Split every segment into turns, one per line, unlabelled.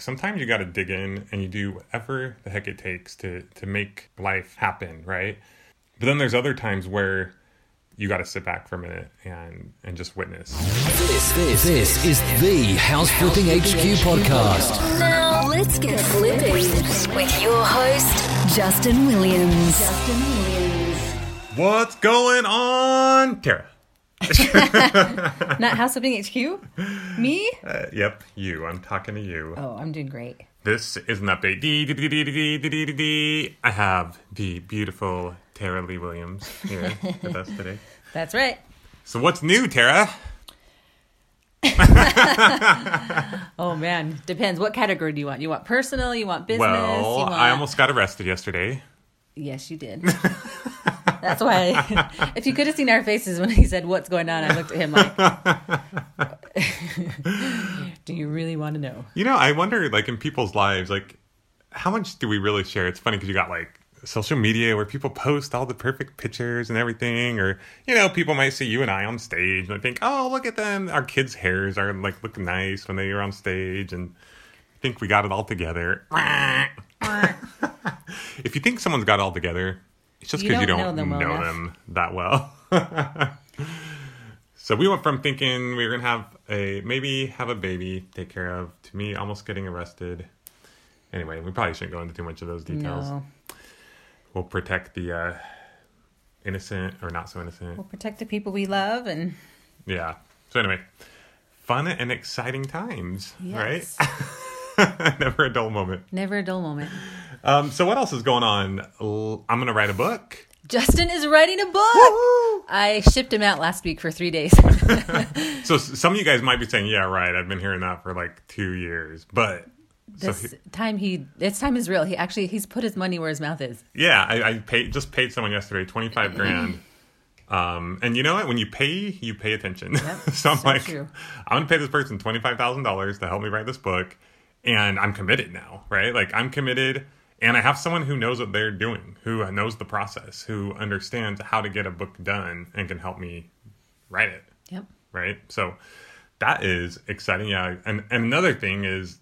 sometimes you got to dig in and you do whatever the heck it takes to to make life happen, right? But then there's other times where you got to sit back for a minute and and just witness.
This, this, this is the House Flipping HQ podcast.
Now let's get flipping with your host, Justin Williams. Justin Williams.
What's going on, Tara?
Not House Flipping HQ? Me?
Uh, yep, you. I'm talking to you.
Oh, I'm doing great.
This is an update. I have the beautiful Tara Lee Williams here with us today.
That's right.
So, what's new, Tara?
oh man, depends. What category do you want? You want personal? You want business?
Well,
want...
I almost got arrested yesterday.
Yes, you did. That's why. if you could have seen our faces when he said, "What's going on?" I looked at him like, "Do you really want to know?"
You know, I wonder, like, in people's lives, like, how much do we really share? It's funny because you got like social media where people post all the perfect pictures and everything, or you know, people might see you and I on stage and think, "Oh, look at them! Our kids' hairs are like looking nice when they are on stage," and think we got it all together. if you think someone's got it all together, it's just because you
don't know them well
know them that well. so we went from thinking we were gonna have a maybe have a baby take care of to me almost getting arrested. Anyway, we probably shouldn't go into too much of those details.
No,
We'll protect the uh, innocent or not so innocent.
we'll protect the people we love, and
Yeah. So anyway, fun and exciting times,
yes,
right? Never a dull moment.
never a dull moment.
Um, so what else is going on? L- I'm gonna write a book.
Justin is writing a book. I shipped him out last week for three days.
So s- some of you guys might be saying, "Yeah, right. I've been hearing that for like two years." But so
this
he-
time he, this time is real. He actually he's put his money where his mouth is.
yeah, I, I paid just paid someone yesterday twenty five grand. Um, and you know what? When you pay, you pay attention. so I'm
so
like,
true.
I'm gonna pay this person twenty five thousand dollars to help me write this book, and I'm committed now, right? Like I'm committed, and I have someone who knows what they're doing, who uh, knows the process, who understands how to get a book done, and can help me write it.
Yep.
right? So that is exciting. Yeah, and and another thing is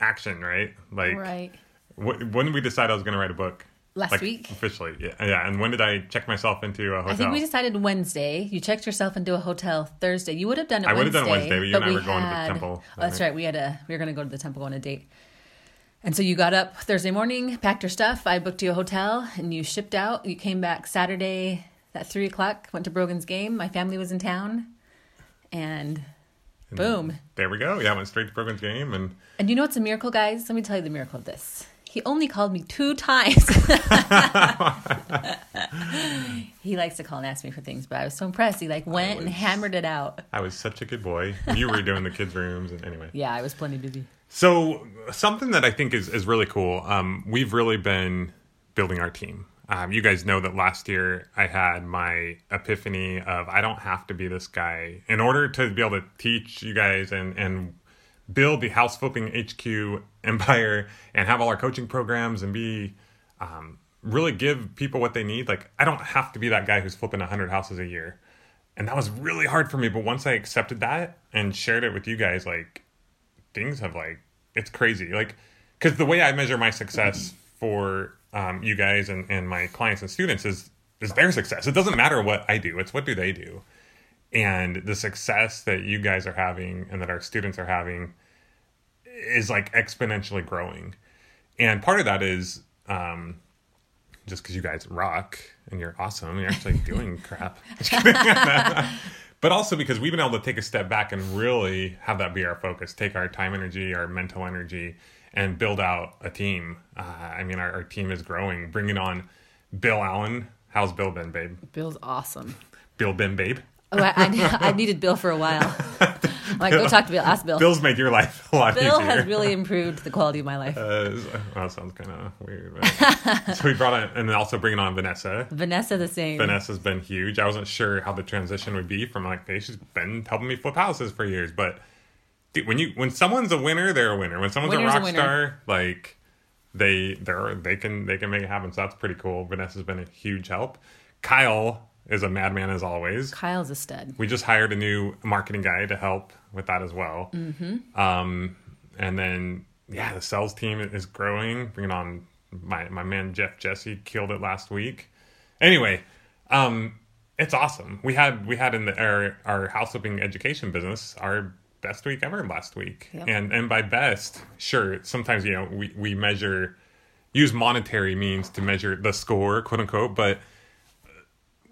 action, right? Like,
Right.
wh- when did we decide I was going to write a book?
Last
Like,
week.
officially. Yeah, yeah. And when did I check myself into a hotel?
I think we decided Wednesday. You checked yourself into a hotel Thursday. You would have done it.
I would have done Wednesday, but you and I
we
were going to the temple
Oh, that's right. We had a. We were going to go to the temple on a date. And so you got up Thursday morning, packed your stuff. I booked you a hotel, and you shipped out. You came back Saturday at three o'clock. Went to Brogan's game. My family was in town, and boom.
there we go. Yeah, I went straight to Brogan's game, and
And you know what's a miracle, guys? Let me tell you the miracle of this. He only called me two times. he likes to call and ask me for things, but I was so impressed. He like went and hammered it out.
I was such a good boy. You were doing the kids' rooms, and anyway.
Yeah, I was plenty busy.
So something that I think is, is really cool. Um, we've really been building our team. Um, you guys know that last year I had my epiphany of I don't have to be this guy in order to be able to teach you guys and and build the house flipping HQ empire and have all our coaching programs and be um, really give people what they need. Like I don't have to be that guy who's flipping hundred houses a year, and that was really hard for me. But once I accepted that and shared it with you guys, like things have like it's crazy. Like because the way i measure my success for um, you guys and, and my clients and students is is their success. It doesn't matter what i do it's what do they do. And the success that you guys are having and that our students are having is like exponentially growing. And part of that is um, just because you guys rock and you're awesome you're actually doing crap but also because we've been able to take a step back and really have that be our focus take our time energy our mental energy and build out a team. Uh, i mean our, our team is growing. Bringing on. Bill allen how's bill been babe?
Bill's awesome.
bill been babe?
Oh, I, I, I needed Bill for a while. Like, go talk to Bill. Ask Bill.
bill's made your life a lot better.
Bill
easier
has really improved the quality of my life.
uh, that sounds kind of weird so we brought on and then also bringing on vanessa
Vanessa, the same.
Vanessa's been huge. I wasn't sure how the transition would be from like, hey, she's been helping me flip houses for years. But dude, when you when someone's a winner, they're a winner. When someone's
Winner's
a
a
rock
winner.
star, like they they're they can they can make it happen. So that's pretty cool. Vanessa's been a huge help. Kyle is a madman as always.
Kyle's a stud.
We just hired a new marketing guy to help with that as well. Mm-hmm. Um, and then yeah, the sales team is growing. Bringing on my my man Jeff Jesse killed it last week. Anyway, um, it's awesome. We had we had in the our our house flipping education business our best week ever last week,
Yep.
and and by best, sure, sometimes you know we we measure use monetary means to measure the score, quote unquote, but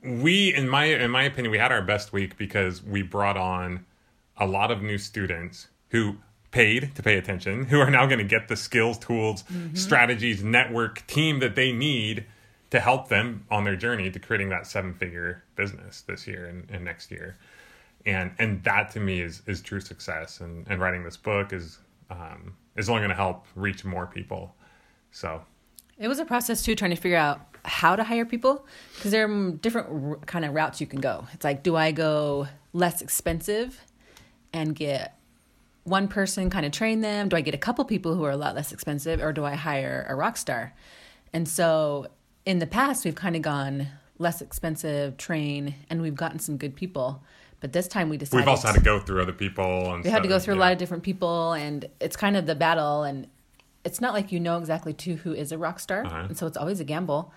we in my in my opinion we had our best week because we brought on a lot of new students who paid to pay attention who are now going to get the skills tools strategies network team that they need to help them on their journey to creating that seven figure business this year and, and next year. And and that to me is is true success. And and writing this book is um is only going to help reach more people. So.
It was a process too, trying to figure out how to hire people because there are different r- kind of routes you can go. It's like, do I go less expensive and get one person kind of train them? Do I get a couple people who are a lot less expensive, or do I hire a rock star? And so in the past, we've kind of gone less expensive, train, and we've gotten some good people. But this time we decided
we've also had to go through other people and
we had to go through a
yeah.
lot of different people and it's kind of the battle and it's not like you know exactly to who is a rock star
Uh-huh.
and so it's always a gamble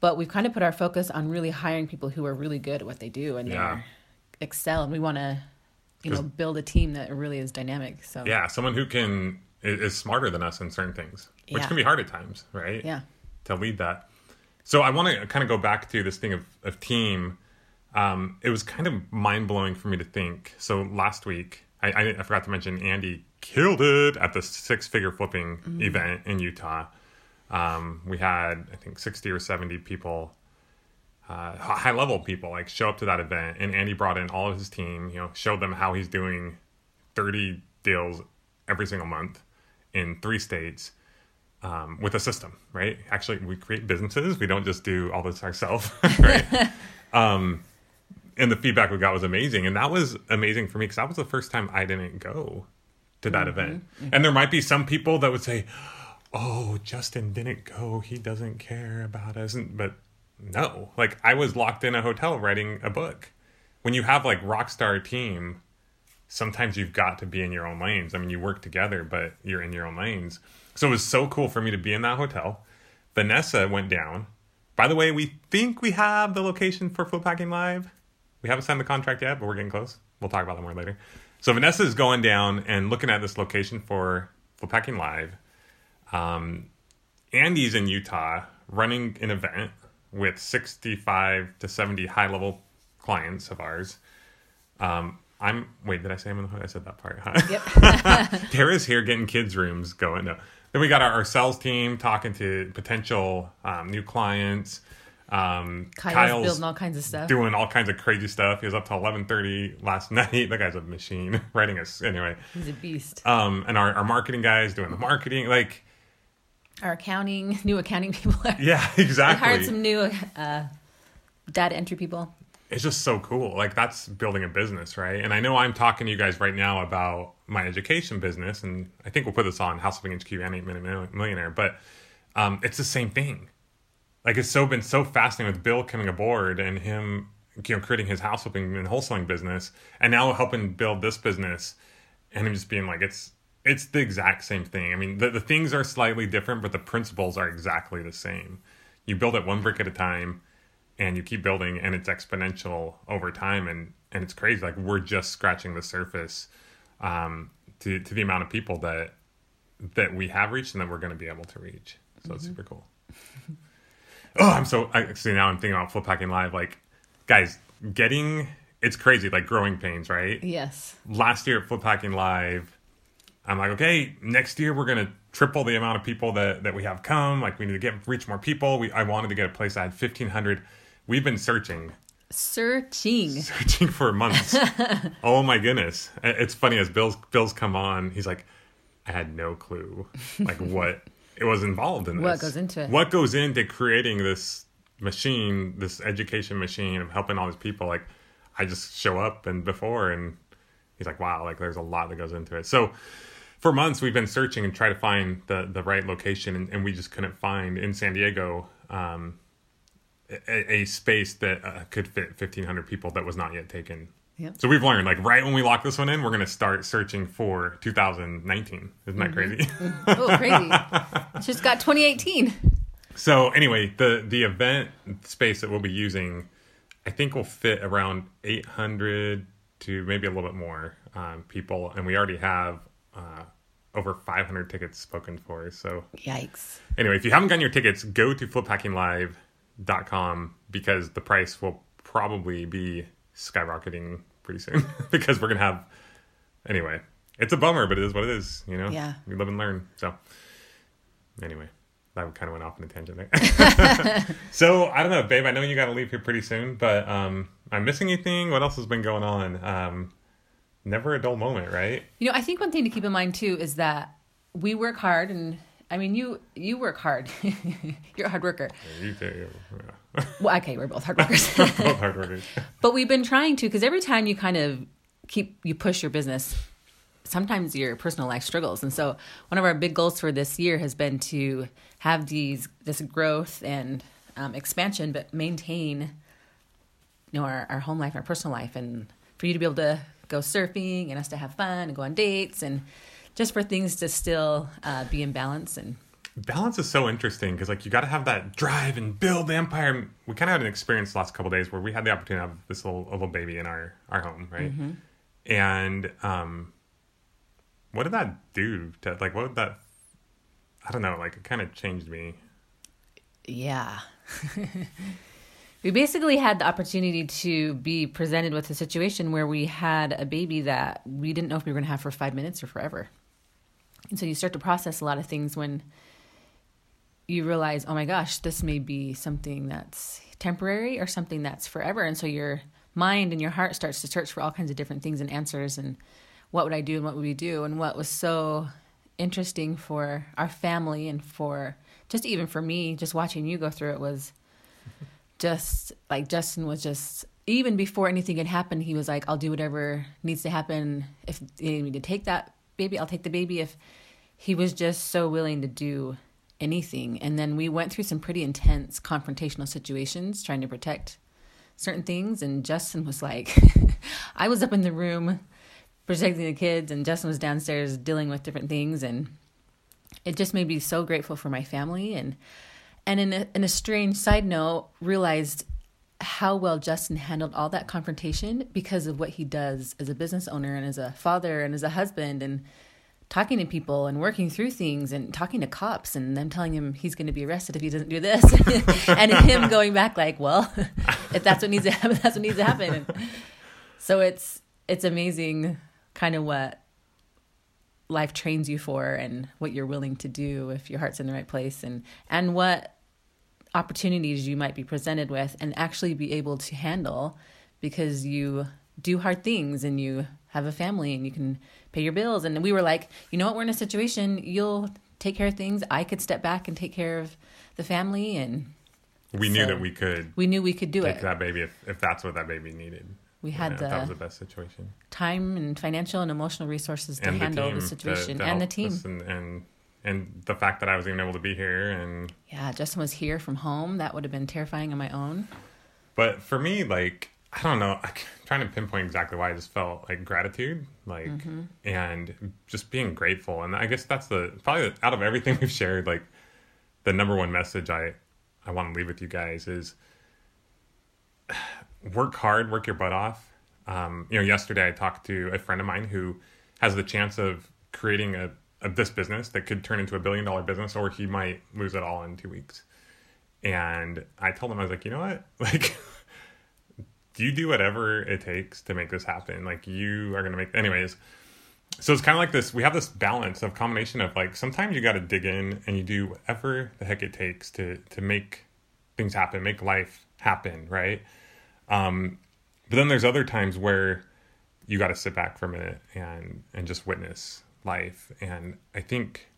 but we've kind of put our focus on really hiring people who are really good at what they do and
Yeah.
they're excel and we want to you know build a team that really is dynamic so
Yeah, someone who can is smarter than us in certain things, which
Yeah.
can be hard at times, right?
yeah
To lead that. So I want to kind of go back to this thing of, of team. Um, it was kind of mind blowing for me to think. So last week, I, I, I forgot to mention Andy killed it at the six figure flipping
Mm-hmm.
event in Utah. Um, we had I think sixty or seventy people uh, high level people like show up to that event and Andy brought in all of his team, you know, showed them how he's doing 30 deals every single month in three states um, with a system, right? Actually, we create businesses. We don't just do all this ourselves, right? um, and the feedback we got was amazing. And that was amazing for me because that was the first time I didn't go to that event. And there might be some people that would say, oh, Justin didn't go. He doesn't care about us. And, but no, like I was locked in a hotel writing a book. When you have like rockstar team, sometimes you've got to be in your own lanes. I mean, you work together, but you're in your own lanes. So it was so cool for me to be in that hotel. Vanessa went down. By the way, we think we have the location for Flip Hacking Live. We haven't signed the contract yet, but we're getting close. We'll talk about that more later. So Vanessa is going down and looking at this location for Flip Hacking Live. Um, Andy's in Utah running an event with 65 to 70 high level clients of ours. Um, I'm wait, did I say I'm in the hood? I said that part. Huh?
yep
Tara's here getting kids' rooms going. No. Then we got our, our sales team talking to potential um, new clients. Um,
kyle's, building all kinds of stuff
doing all kinds of crazy stuff. He was up till eleven thirty last night. That guy's a machine writing us anyway.
he's a beast
Um, and our, our marketing guys doing the marketing. Like,
our accounting new accounting people are
yeah,
we
exactly.
hired some new uh, data entry people
it's just so cool. Like that's building a business, right? And I know I'm talking to you guys right now about my education business, and I think we'll put this on House of HQ and Eight Minute Millionaire, but um, it's the same thing. Like it's so been so fascinating with Bill coming aboard and him, you know, creating his house flipping and wholesaling business, and now helping build this business, and him just being like, it's it's the exact same thing. I mean, the the things are slightly different, but the principles are exactly the same. You build it one brick at a time and you keep building and it's exponential over time and and it's crazy. Like we're just scratching the surface um to to the amount of people that that we have reached and that we're going to be able to reach. So it's super cool. Oh i'm so actually now i'm thinking about flip hacking live. Like guys getting it's crazy like growing pains right?
Yes.
Last year at Flip Hacking Live, I'm like, okay, next year we're gonna triple the amount of people that that we have come. Like we need to get reach more people. We I wanted to get a place that had 1,500. We've been searching,
searching
searching for months. oh my goodness! It's funny as Bill's Bill's come on. He's like, I had no clue like what it was involved in. This.
What goes into it?
What goes into creating this machine, this education machine of helping all these people? Like, I just show up and before and he's like, wow, like there's a lot that goes into it. So for months we've been searching and try to find the the right location, and, and we just couldn't find in San Diego um, a, a space that uh, could fit 1,500 people that was not yet taken
Yep.
So we've learned, like, right when we lock this one in, we're going to start searching for 2019. Isn't that crazy?
Oh, crazy. It's just got 2018.
so anyway, the the event space that we'll be using, I think will fit around 800 to maybe a little bit more um, people, and we already have uh, over 500 tickets spoken for. So
Yikes.
anyway, if you haven't gotten your tickets, go to fliphackinglive.com because the price will probably be skyrocketing pretty soon because we're going to have anyway. It's a bummer, but it is what it is, you know.
Yeah.
We live and learn. So anyway, that kind of went off on a tangent there. so I don't know, babe. I know you got to leave here pretty soon, but um, I'm missing anything. What else has been going on? Um, never a dull moment, right?
You know, I think one thing to keep in mind too is that we work hard, and I mean, you you work hard. You're a hard worker.
You too. Yeah.
Well, okay, we're both hard workers.
Both hard workers.
but we've been trying to because every time you kind of keep you push your business, sometimes your personal life struggles. And so one of our big goals for this year has been to have these this growth and um, expansion, but maintain you know our, our home life, our personal life, and for you to be able to go surfing and us to have fun and go on dates and just for things to still uh, be in balance and
balance is so interesting because like you got to have that drive and build the empire. We kind of had an experience the last couple days where we had the opportunity to have this little little baby in our our home, right? And um, what did that do to like? What did that? I don't know. Like it kind of changed me.
Yeah. we basically had the opportunity to be presented with a situation where we had a baby that we didn't know if we were going to have for five minutes or forever. And so you start to process a lot of things when you realize, oh my gosh, this may be something that's temporary or something that's forever. And so your mind and your heart starts to search for all kinds of different things and answers and what would I do and what would we do? And what was so interesting for our family and for just even for me, just watching you go through it was just like Justin was just even before anything had happened, he was like, I'll do whatever needs to happen. If they need me to take that baby, I'll take the baby. If he was just so willing to do anything. And then we went through some pretty intense confrontational situations trying to protect certain things. And Justin was like, I was up in the room protecting the kids, and Justin was downstairs dealing with different things. And it just made me so grateful for my family. And and in a, in a strange side note, realized how well Justin handled all that confrontation because of what he does as a business owner and as a father and as a husband and talking to people and working through things and talking to cops and them telling him he's going to be arrested if he doesn't do this. And him going back like well if that's what needs to happen that's what needs to happen. So it's it's amazing kind of what life trains you for and what you're willing to do if your heart's in the right place and and what opportunities you might be presented with and actually be able to handle because you do hard things and you have a family and you can pay your bills. And we were like you know what? We're in a situation. You'll take care of things. I could step back and take care of the family. And
We knew that we could
we knew we could do it.
that baby if, if that's what that baby needed.
We had
know, if that was
the
the best situation.
time and financial and emotional resources to
and
handle
the,
the, situation
to, to
and the team.
and, and and the fact that I was even able to be here and
yeah justin was here from home. That would have been terrifying on my own.
But for me like I don't know. I'm trying to pinpoint exactly why I just felt like gratitude like
Mm-hmm.
and just being grateful. And I guess that's the probably out of everything we've shared like the number one message I I want to leave with you guys is work hard, work your butt off. Um, you know, yesterday I talked to a friend of mine who has the chance of creating a, a this business that could turn into a billion dollar business, or he might lose it all in two weeks. And I told him I was like, you know what, like. You do whatever it takes to make this happen. Like you are gonna make, anyways. So it's kind of like this. We have this balance of combination of like sometimes you got to dig in and you do whatever the heck it takes to to make things happen, make life happen, right? Um, but then there's other times where you got to sit back for a minute and and just witness life. And I think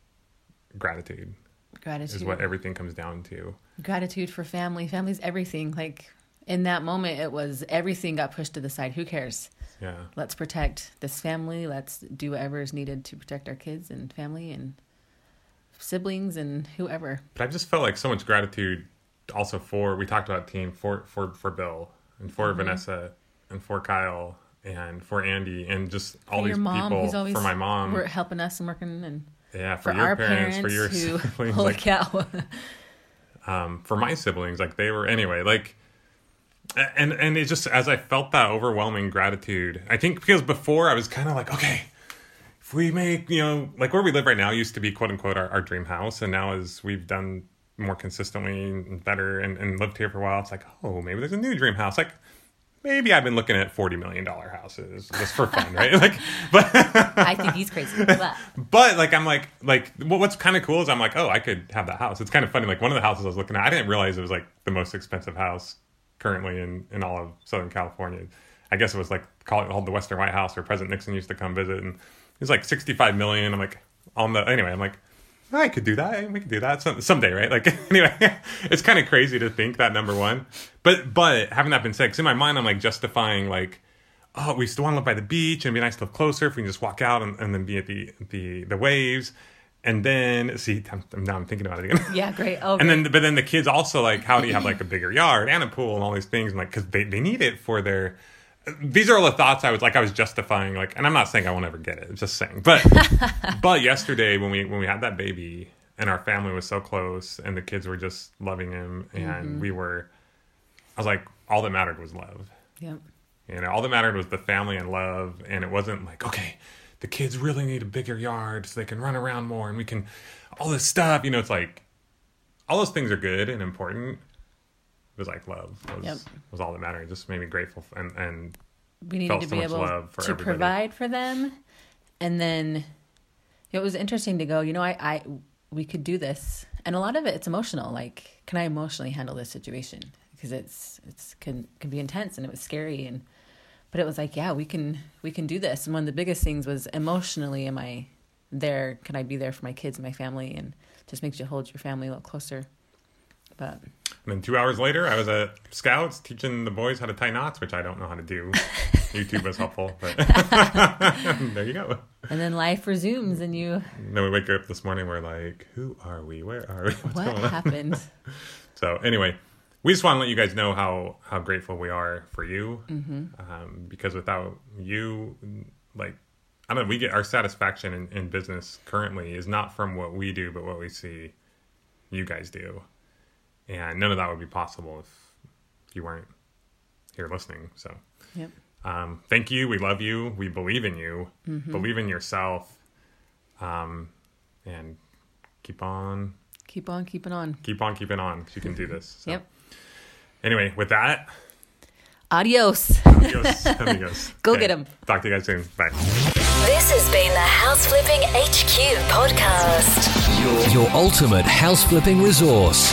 gratitude
gratitude
is what everything comes down to.
gratitude for family family's everything like in that moment it was everything got pushed to the side who cares
Yeah.
let's protect this family let's do whatever is needed to protect our kids and family and siblings and whoever
But I just felt like so much gratitude also for we talked about team for for for Bill and for Vanessa and for Kyle and for Andy and just all
for
these
mom,
people for my mom.
we're helping us and working, and
yeah, for,
for,
your
our
parents,
parents,
for your
who
siblings,
holy
like,
cow,
um, for my siblings, like they were anyway, like and and it just as I felt that overwhelming gratitude, I think because before I was kind of like, okay, if we make you know like where we live right now used to be quote unquote our, our dream house, and now as we've done more consistently and better and, and lived here for a while, it's like, oh, maybe there's a new dream house, like. Maybe I've been looking at forty million dollar houses just for fun, right? Like, but
I think he's crazy. But
but like I'm like like what what's kind of cool is I'm like oh I could have that house. It's kind of funny. Like one of the houses I was looking at, I didn't realize it was like the most expensive house currently in in all of Southern California. I guess it was like called, called the Western White House, where President Nixon used to come visit, and it was like 65 million. I'm like on the anyway. I'm like I could do that. We could do that some, someday, right? Like anyway, it's kind of crazy to think that number one. But but having that been said, 'cause in my mind I'm like justifying like oh, we still want to live by the beach and it'd be nice to live closer if we can just walk out and, and then be at the the the waves. And then see, I'm, now I'm thinking about it again.
yeah, great. Oh,
and then, but then the kids also like, how do you have like a bigger yard and a pool and all these things? And like, because they, they need it for their. These are all the thoughts I was like I was justifying like, and I'm not saying I won't ever get it. I'm just saying, but but yesterday when we when we had that baby and our family was so close and the kids were just loving him and mm-hmm. we were, I was like, all that mattered was love.
Yep.
You know, all that mattered was the family and love, and it wasn't like, okay, the kids really need a bigger yard so they can run around more and we can all this stuff. You know, it's like all those things are good and important. It was like love. Was
Yep.
was all that mattered. It just made me grateful and and
we needed
felt
to
so
be able to
everybody.
provide for them. And then it was interesting to go you know I, I we could do this. And a lot of it it's emotional. Like can i emotionally handle this situation? Because it's it's can can be intense and it was scary and but it was like yeah we can we can do this. And one of the biggest things was emotionally am i there? Can i be there for my kids and my family? And just makes you hold your family a little closer. But
And then two hours later, I was at Scouts teaching the boys how to tie knots, which I don't know how to do. YouTube was helpful, but there you go.
and then life resumes and you
And then we wake up this morning, we're like, who are we? Where are we? What's
what happened
So anyway, we just want to let you guys know how how grateful we are for you, um, because without you, like I don't know, we get our satisfaction in, in business currently is not from what we do, but what we see you guys do, and none of that would be possible if you weren't here listening. So
yep
um, thank you. We love you. We believe in you.
Mm-hmm.
Believe in yourself, um, and keep on
keep on keeping on
keep on keeping on 'cause you can do this. So.
Yep.
Anyway, with that,
adios
amigos, amigos.
Go get 'em.
Talk to you guys soon. Bye.
This has been the House Flipping HQ podcast.
Your ultimate house flipping resource.